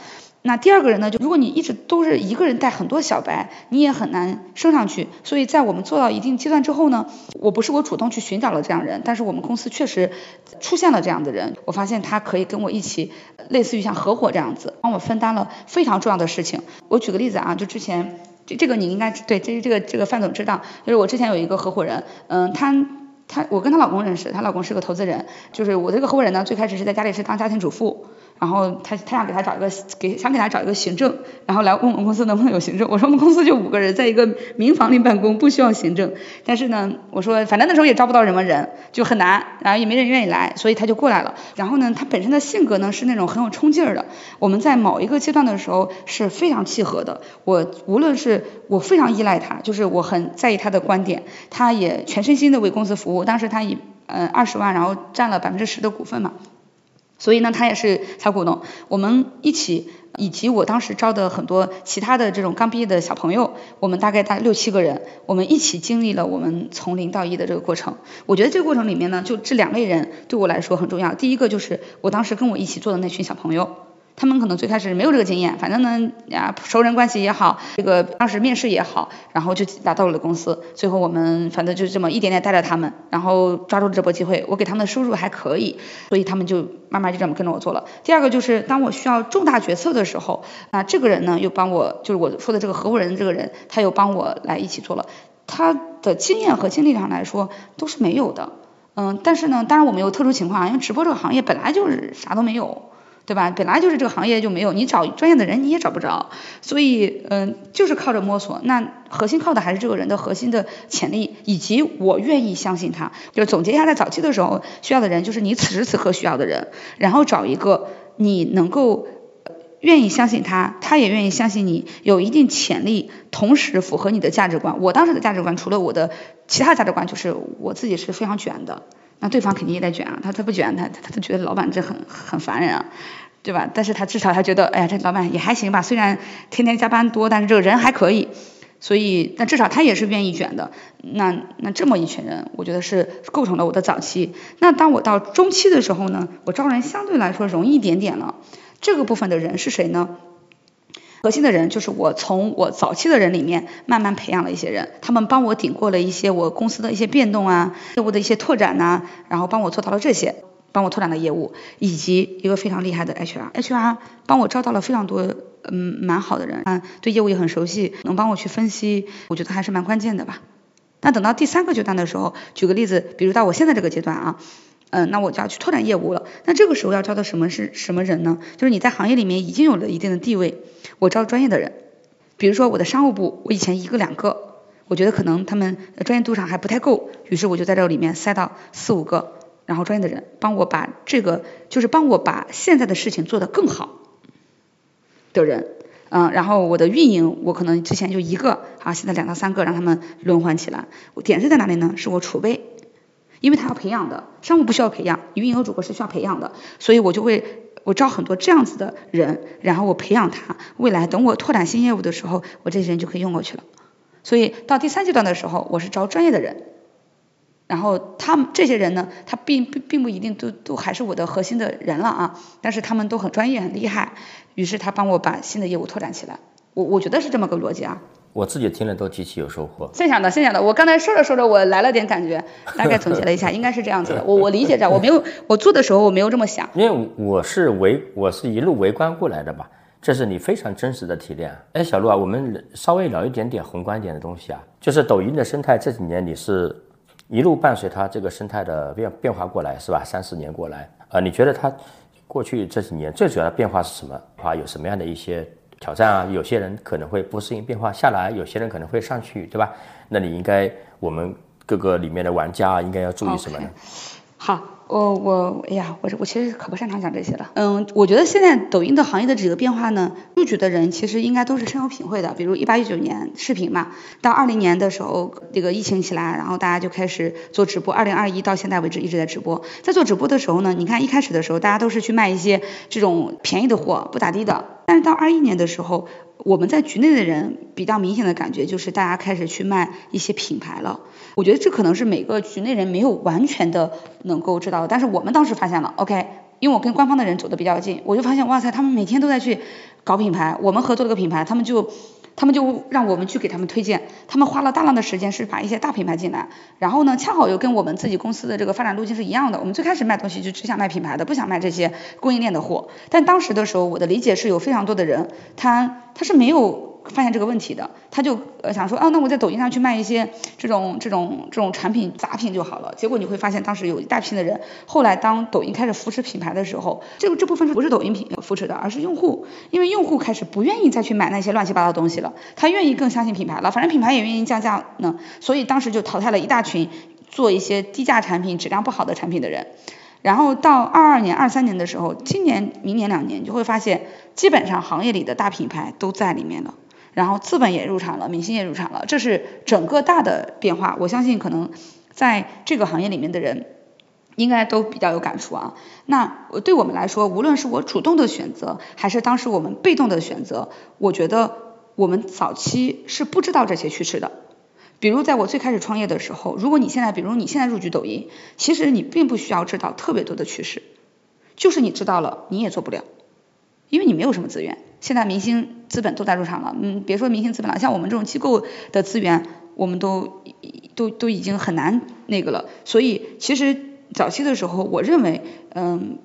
那第二个人呢？就如果你一直都是一个人带很多小白，你也很难升上去。所以在我们做到一定阶段之后呢，我不是我主动去寻找了这样人，但是我们公司确实出现了这样的人。我发现他可以跟我一起，类似于像合伙这样子，帮我分担了非常重要的事情。我举个例子啊，就之前这这个你应该对，这这个这个范总知道，就是我之前有一个合伙人，嗯，他他我跟她老公认识，她老公是个投资人，就是我这个合伙人呢，最开始是在家里是当家庭主妇。然后他他想给他找一个给想给他找一个行政，然后来问我们公司能不能有行政。我说我们公司就五个人，在一个民房里办公，不需要行政。但是呢，我说反正那时候也招不到什么人，就很难，然后也没人愿意来，所以他就过来了。然后呢，他本身的性格呢是那种很有冲劲儿的。我们在某一个阶段的时候是非常契合的。我无论是我非常依赖他，就是我很在意他的观点，他也全身心的为公司服务。当时他以呃二十万，然后占了百分之十的股份嘛。所以呢，他也是小股东。我们一起，以及我当时招的很多其他的这种刚毕业的小朋友，我们大概大六七个人，我们一起经历了我们从零到一的这个过程。我觉得这个过程里面呢，就这两类人对我来说很重要。第一个就是我当时跟我一起做的那群小朋友，他们可能最开始没有这个经验，反正呢呀熟人关系也好，这个当时面试也好，然后就拿到了公司。最后我们反正就这么一点点带着他们，然后抓住了这波机会。我给他们的收入还可以，所以他们就慢慢就这么跟着我做了。第二个就是当我需要重大决策的时候，那这个人呢又帮我，就是我说的这个合伙人这个人，他又帮我来一起做了。他的经验和经历上来说都是没有的，嗯，但是呢，当然我们有特殊情况，因为直播这个行业本来就是啥都没有。对吧？本来就是这个行业就没有，你找专业的人你也找不着，所以嗯，就是靠着摸索。那核心靠的还是这个人的核心的潜力，以及我愿意相信他。就是总结一下，在早期的时候需要的人就是你此时此刻需要的人，然后找一个你能够愿意相信他，他也愿意相信你，有一定潜力，同时符合你的价值观。我当时的价值观除了我的其他价值观，就是我自己是非常卷的。那对方肯定也在卷啊，他他不卷，他他他觉得老板这很很烦人啊，对吧？但是他至少他觉得，哎呀，这老板也还行吧，虽然天天加班多，但是这个人还可以，所以那至少他也是愿意卷的。那那这么一群人，我觉得是构成了我的早期。那当我到中期的时候呢，我招人相对来说容易一点点了。这个部分的人是谁呢？核心的人就是我从我早期的人里面慢慢培养了一些人，他们帮我顶过了一些我公司的一些变动啊，业务的一些拓展呐，然后帮我做到了这些，帮我拓展了业务，以及一个非常厉害的 HR，HR 帮我招到了非常多嗯蛮好的人啊，对业务也很熟悉，能帮我去分析，我觉得还是蛮关键的吧。那等到第三个阶段的时候，举个例子，比如到我现在这个阶段啊。嗯，那我就要去拓展业务了。那这个时候要招的什么是什么人呢？就是你在行业里面已经有了一定的地位，我招专业的人。比如说我的商务部，我以前一个两个，我觉得可能他们专业度上还不太够，于是我就在这里面塞到四五个，然后专业的人帮我把这个，就是帮我把现在的事情做得更好的人。嗯，然后我的运营，我可能之前就一个，啊，现在两到三个，让他们轮换起来。我点是在哪里呢？是我储备。因为他要培养的，商务不需要培养，运营和主播是需要培养的，所以我就会我招很多这样子的人，然后我培养他，未来等我拓展新业务的时候，我这些人就可以用过去了。所以到第三阶段的时候，我是招专业的人，然后他们这些人呢，他并并并不一定都都还是我的核心的人了啊，但是他们都很专业很厉害，于是他帮我把新的业务拓展起来，我我觉得是这么个逻辑啊。我自己听了都极其有收获。现想的，现想的，我刚才说着说着，我来了点感觉，大概总结了一下，应该是这样子的。我我理解这样，我没有 我做的时候我没有这么想。因为我是围，我是一路围观过来的吧，这是你非常真实的提炼。哎，小陆啊，我们稍微聊一点点宏观点的东西啊，就是抖音的生态这几年你是一路伴随它这个生态的变变化过来是吧？三四年过来啊，你觉得它过去这几年最主要的变化是什么？啊，有什么样的一些？挑战啊，有些人可能会不适应变化下来，有些人可能会上去，对吧？那你应该，我们各个里面的玩家应该要注意什么呢？好。我我哎呀，我我其实可不擅长讲这些了。嗯，我觉得现在抖音的行业的几个变化呢，入局的人其实应该都是深有品会的。比如一八一九年视频嘛，到二零年的时候，这个疫情起来，然后大家就开始做直播。二零二一到现在为止一直在直播。在做直播的时候呢，你看一开始的时候，大家都是去卖一些这种便宜的货，不咋地的。但是到二一年的时候，我们在局内的人比较明显的感觉就是大家开始去卖一些品牌了。我觉得这可能是每个局内人没有完全的能够知道的，但是我们当时发现了，OK，因为我跟官方的人走的比较近，我就发现，哇塞，他们每天都在去搞品牌，我们合作了个品牌，他们就。他们就让我们去给他们推荐，他们花了大量的时间是把一些大品牌进来，然后呢，恰好又跟我们自己公司的这个发展路径是一样的。我们最开始卖东西就只想卖品牌的，不想卖这些供应链的货。但当时的时候，我的理解是有非常多的人，他他是没有。发现这个问题的，他就呃想说，哦，那我在抖音上去卖一些这种这种这种产品杂品就好了。结果你会发现，当时有一大批的人，后来当抖音开始扶持品牌的时候，这个这部分是不是抖音品扶持的，而是用户，因为用户开始不愿意再去买那些乱七八糟的东西了，他愿意更相信品牌了，反正品牌也愿意降价呢，所以当时就淘汰了一大群做一些低价产品、质量不好的产品的人。然后到二二年、二三年的时候，今年、明年两年，你就会发现，基本上行业里的大品牌都在里面了。然后资本也入场了，明星也入场了，这是整个大的变化。我相信可能在这个行业里面的人应该都比较有感触啊。那对我们来说，无论是我主动的选择，还是当时我们被动的选择，我觉得我们早期是不知道这些趋势的。比如在我最开始创业的时候，如果你现在，比如你现在入局抖音，其实你并不需要知道特别多的趋势，就是你知道了，你也做不了。因为你没有什么资源。现在明星资本都在入场了，嗯，别说明星资本了，像我们这种机构的资源，我们都都都已经很难那个了。所以其实早期的时候，我认为，嗯，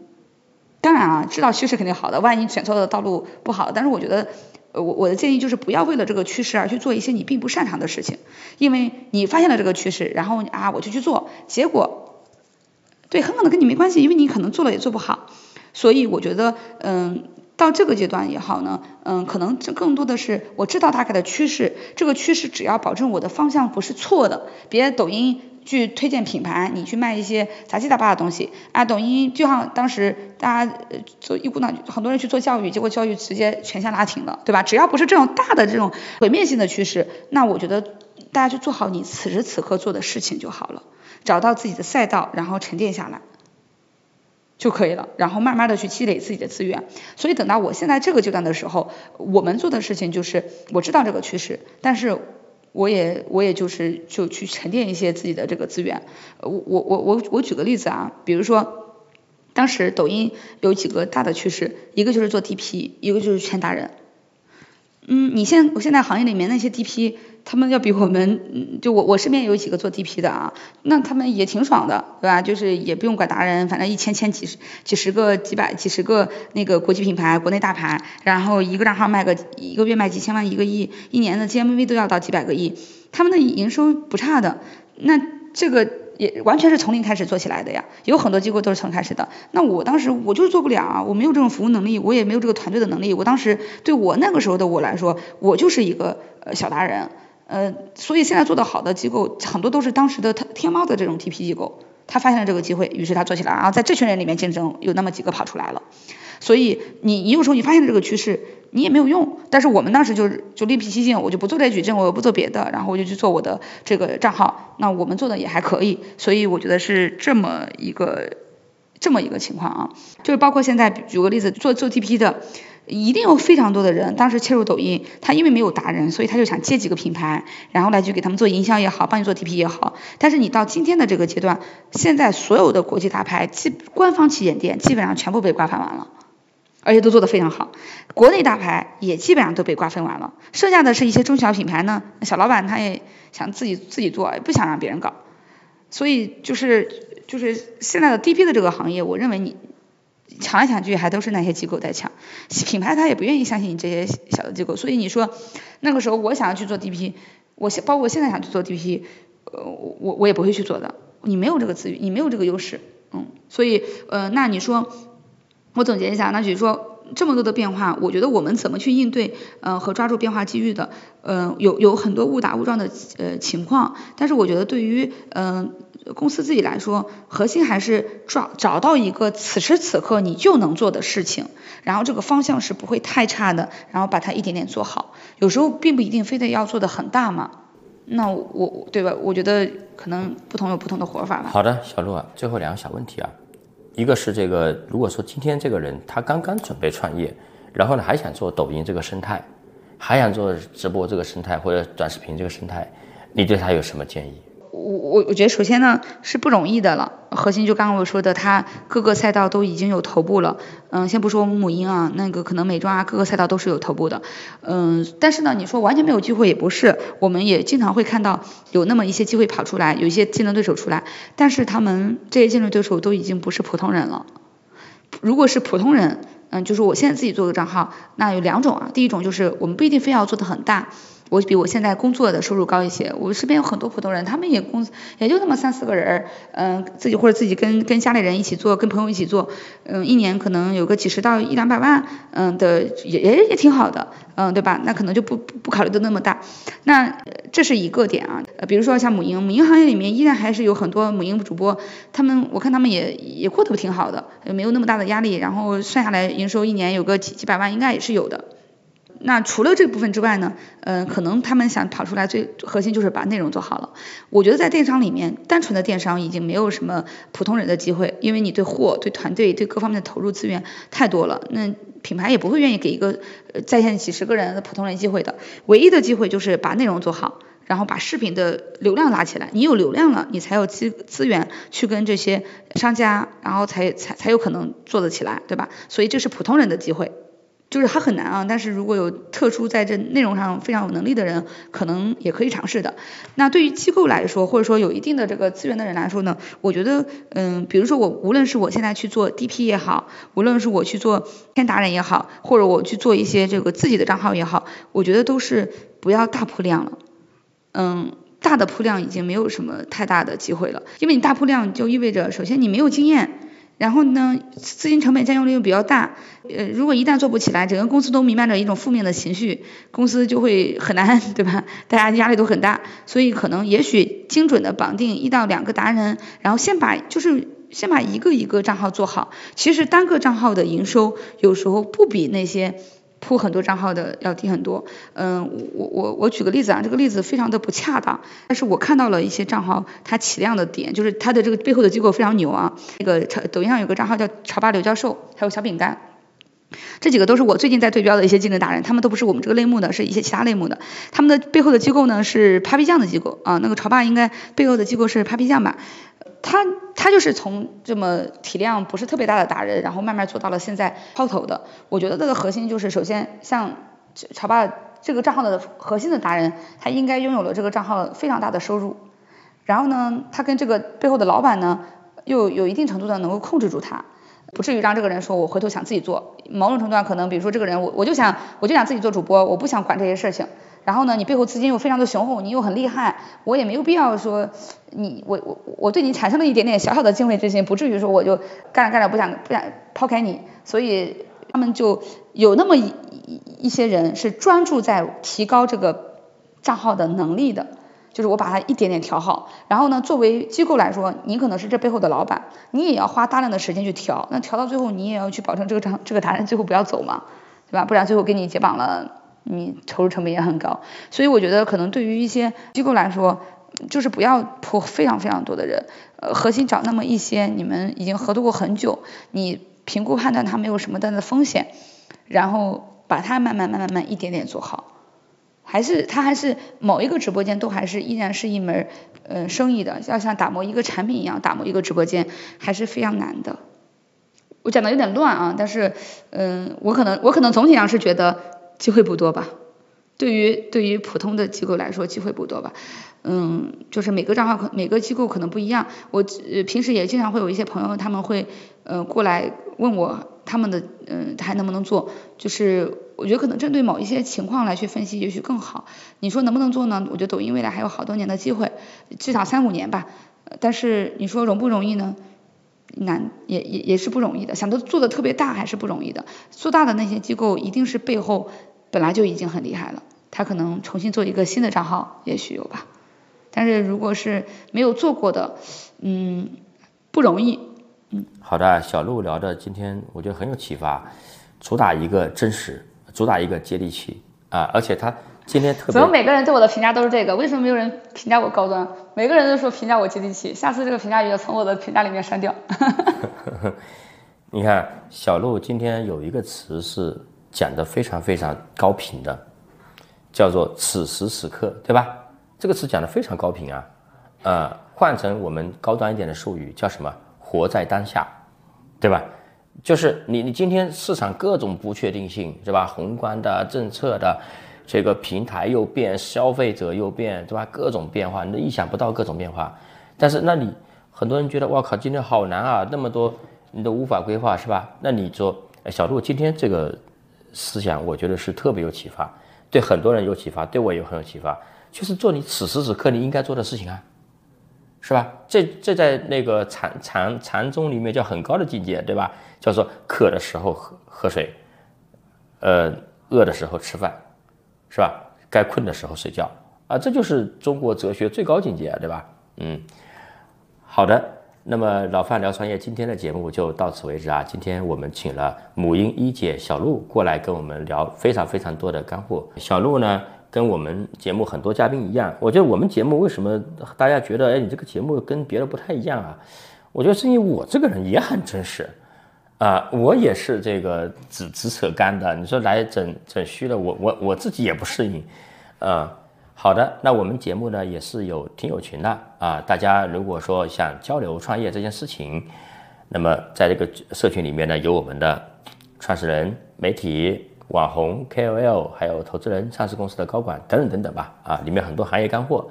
当然啊，知道趋势肯定好的，万一选错的道路不好，但是我觉得，我我的建议就是不要为了这个趋势而去做一些你并不擅长的事情，因为你发现了这个趋势，然后啊我就去做，结果，对，很可能跟你没关系，因为你可能做了也做不好，所以我觉得，嗯。到这个阶段也好呢，嗯，可能这更多的是我知道大概的趋势，这个趋势只要保证我的方向不是错的，别抖音去推荐品牌，你去卖一些杂七杂八的东西啊，抖音就像当时大家做一股脑，很多人去做教育，结果教育直接全线拉停了，对吧？只要不是这种大的这种毁灭性的趋势，那我觉得大家就做好你此时此刻做的事情就好了，找到自己的赛道，然后沉淀下来。就可以了，然后慢慢的去积累自己的资源。所以等到我现在这个阶段的时候，我们做的事情就是我知道这个趋势，但是我也我也就是就去沉淀一些自己的这个资源。我我我我我举个例子啊，比如说当时抖音有几个大的趋势，一个就是做 DP，一个就是圈达人。嗯，你现我现在行业里面那些 DP。他们要比我们，就我我身边有几个做 DP 的啊，那他们也挺爽的，对吧？就是也不用管达人，反正一千签几十几十个几百几十个那个国际品牌、国内大牌，然后一个账号卖个一个月卖几千万、一个亿，一年的 GMV 都要到几百个亿，他们的营收不差的，那这个。也完全是从零开始做起来的呀，有很多机构都是从开始的。那我当时我就是做不了啊，我没有这种服务能力，我也没有这个团队的能力。我当时对我那个时候的我来说，我就是一个呃小达人。呃，所以现在做的好的机构很多都是当时的天猫的这种 TP 机构，他发现了这个机会，于是他做起来，然后在这群人里面竞争，有那么几个跑出来了。所以你你有时候你发现了这个趋势，你也没有用。但是我们当时就是就另辟蹊径，我就不做这矩阵，我不做别的，然后我就去做我的这个账号。那我们做的也还可以，所以我觉得是这么一个这么一个情况啊。就是包括现在举个例子，做做 TP 的。一定有非常多的人，当时切入抖音，他因为没有达人，所以他就想借几个品牌，然后来去给他们做营销也好，帮你做 TP 也好。但是你到今天的这个阶段，现在所有的国际大牌，基官方旗舰店基本上全部被瓜分完了，而且都做得非常好。国内大牌也基本上都被瓜分完了，剩下的是一些中小品牌呢，小老板他也想自己自己做，也不想让别人搞。所以就是就是现在的 DP 的这个行业，我认为你。抢来抢去还都是那些机构在抢，品牌他也不愿意相信你这些小的机构，所以你说那个时候我想要去做 DP，我现包括我现在想去做 DP，呃我我也不会去做的，你没有这个资源，你没有这个优势，嗯，所以呃那你说我总结一下，那比如说这么多的变化，我觉得我们怎么去应对呃和抓住变化机遇的，呃有有很多误打误撞的呃情况，但是我觉得对于嗯。公司自己来说，核心还是抓找到一个此时此刻你就能做的事情，然后这个方向是不会太差的，然后把它一点点做好。有时候并不一定非得要做的很大嘛。那我对吧？我觉得可能不同有不同的活法吧。好的，小陆啊，最后两个小问题啊，一个是这个，如果说今天这个人他刚刚准备创业，然后呢还想做抖音这个生态，还想做直播这个生态或者短视频这个生态，你对他有什么建议？我我我觉得首先呢是不容易的了，核心就刚刚我说的，它各个赛道都已经有头部了，嗯，先不说母婴啊，那个可能美妆啊，各个赛道都是有头部的，嗯，但是呢，你说完全没有机会也不是，我们也经常会看到有那么一些机会跑出来，有一些竞争对手出来，但是他们这些竞争对手都已经不是普通人了，如果是普通人，嗯，就是我现在自己做个账号，那有两种啊，第一种就是我们不一定非要做的很大。我比我现在工作的收入高一些，我身边有很多普通人，他们也工也就那么三四个人，嗯，自己或者自己跟跟家里人一起做，跟朋友一起做，嗯，一年可能有个几十到一两百万，嗯的也也也挺好的，嗯，对吧？那可能就不不考虑的那么大，那这是一个点啊，呃，比如说像母婴，母婴行业里面依然还是有很多母婴主播，他们我看他们也也过得挺好的，也没有那么大的压力，然后算下来营收一年有个几几百万，应该也是有的。那除了这部分之外呢，嗯，可能他们想跑出来最核心就是把内容做好了。我觉得在电商里面，单纯的电商已经没有什么普通人的机会，因为你对货、对团队、对各方面的投入资源太多了，那品牌也不会愿意给一个在线几十个人的普通人机会的。唯一的机会就是把内容做好，然后把视频的流量拉起来。你有流量了，你才有资资源去跟这些商家，然后才才才有可能做得起来，对吧？所以这是普通人的机会。就是它很难啊，但是如果有特殊在这内容上非常有能力的人，可能也可以尝试的。那对于机构来说，或者说有一定的这个资源的人来说呢，我觉得，嗯，比如说我无论是我现在去做 DP 也好，无论是我去做天达人也好，或者我去做一些这个自己的账号也好，我觉得都是不要大铺量了，嗯。大的铺量已经没有什么太大的机会了，因为你大铺量就意味着，首先你没有经验，然后呢，资金成本占用率又比较大，呃，如果一旦做不起来，整个公司都弥漫着一种负面的情绪，公司就会很难，对吧？大家压力都很大，所以可能也许精准的绑定一到两个达人，然后先把就是先把一个一个账号做好，其实单个账号的营收有时候不比那些。铺很多账号的要低很多，嗯，我我我举个例子啊，这个例子非常的不恰当，但是我看到了一些账号它起量的点，就是它的这个背后的机构非常牛啊，那个潮抖音上有个账号叫潮爸刘教授，还有小饼干，这几个都是我最近在对标的一些竞争达人，他们都不是我们这个类目的，是一些其他类目的，他们的背后的机构呢是 Papi 酱的机构啊，那个潮爸应该背后的机构是 Papi 酱吧。他他就是从这么体量不是特别大的达人，然后慢慢做到了现在抛头的。我觉得这个核心就是，首先像潮爸这个账号的核心的达人，他应该拥有了这个账号非常大的收入。然后呢，他跟这个背后的老板呢，又有一定程度的能够控制住他，不至于让这个人说我回头想自己做。某种程度上可能，比如说这个人我我就想我就想自己做主播，我不想管这些事情。然后呢，你背后资金又非常的雄厚，你又很厉害，我也没有必要说你我我我对你产生了一点点小小的敬畏之心，不至于说我就干着干着不想不想抛开你，所以他们就有那么一一些人是专注在提高这个账号的能力的，就是我把它一点点调好，然后呢，作为机构来说，你可能是这背后的老板，你也要花大量的时间去调，那调到最后你也要去保证这个账这个达人最后不要走嘛，对吧？不然最后给你解绑了。你投入成本也很高，所以我觉得可能对于一些机构来说，就是不要铺非常非常多的人，呃，核心找那么一些你们已经合作过很久，你评估判断它没有什么大的风险，然后把它慢慢慢慢慢一点点做好，还是它还是某一个直播间都还是依然是一门呃生意的，要像打磨一个产品一样打磨一个直播间还是非常难的。我讲的有点乱啊，但是嗯，我可能我可能总体上是觉得。机会不多吧？对于对于普通的机构来说，机会不多吧？嗯，就是每个账号可每个机构可能不一样。我平时也经常会有一些朋友，他们会呃过来问我他们的嗯还能不能做？就是我觉得可能针对某一些情况来去分析，也许更好。你说能不能做呢？我觉得抖音未来还有好多年的机会，至少三五年吧。但是你说容不容易呢？难也也也是不容易的。想都做的特别大还是不容易的。做大的那些机构一定是背后。本来就已经很厉害了，他可能重新做一个新的账号，也许有吧。但是如果是没有做过的，嗯，不容易。嗯，好的，小鹿聊的今天我觉得很有启发，主打一个真实，主打一个接地气啊，而且他今天特别。怎么每个人对我的评价都是这个？为什么没有人评价我高端？每个人都说评价我接地气，下次这个评价也要从我的评价里面删掉。你看，小鹿今天有一个词是。讲的非常非常高频的，叫做此时此刻，对吧？这个词讲的非常高频啊，呃，换成我们高端一点的术语叫什么？活在当下，对吧？就是你你今天市场各种不确定性，对吧？宏观的政策的这个平台又变，消费者又变，对吧？各种变化，你都意想不到各种变化。但是那你很多人觉得，哇靠，今天好难啊，那么多你都无法规划，是吧？那你说，哎，小鹿今天这个。思想我觉得是特别有启发，对很多人有启发，对我也很有启发。就是做你此时此刻你应该做的事情啊，是吧？这这在那个禅禅禅宗里面叫很高的境界，对吧？叫做渴的时候喝喝水，呃，饿的时候吃饭，是吧？该困的时候睡觉啊，这就是中国哲学最高境界，对吧？嗯，好的。那么老范聊创业，今天的节目就到此为止啊！今天我们请了母婴一姐小鹿过来跟我们聊非常非常多的干货。小鹿呢，跟我们节目很多嘉宾一样，我觉得我们节目为什么大家觉得，哎，你这个节目跟别的不太一样啊？我觉得是因为我这个人也很真实啊，我也是这个只只扯干的。你说来整整虚的，我我我自己也不适应，啊。好的，那我们节目呢也是有听友群的啊，大家如果说想交流创业这件事情，那么在这个社群里面呢，有我们的创始人、媒体网红、KOL，还有投资人、上市公司的高管等等等等吧。啊，里面很多行业干货。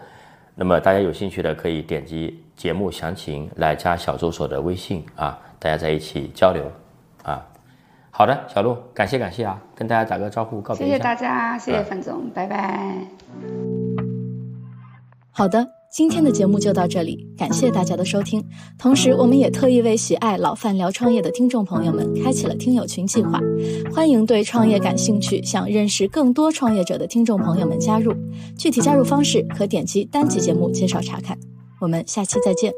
那么大家有兴趣的可以点击节目详情来加小助手的微信啊，大家在一起交流。好的，小陆，感谢感谢啊，跟大家打个招呼，告别谢谢大家，谢谢范总，拜拜。好的，今天的节目就到这里，感谢大家的收听。同时，我们也特意为喜爱老范聊创业的听众朋友们开启了听友群计划，欢迎对创业感兴趣、想认识更多创业者的听众朋友们加入。具体加入方式可点击单集节目介绍查看。我们下期再见。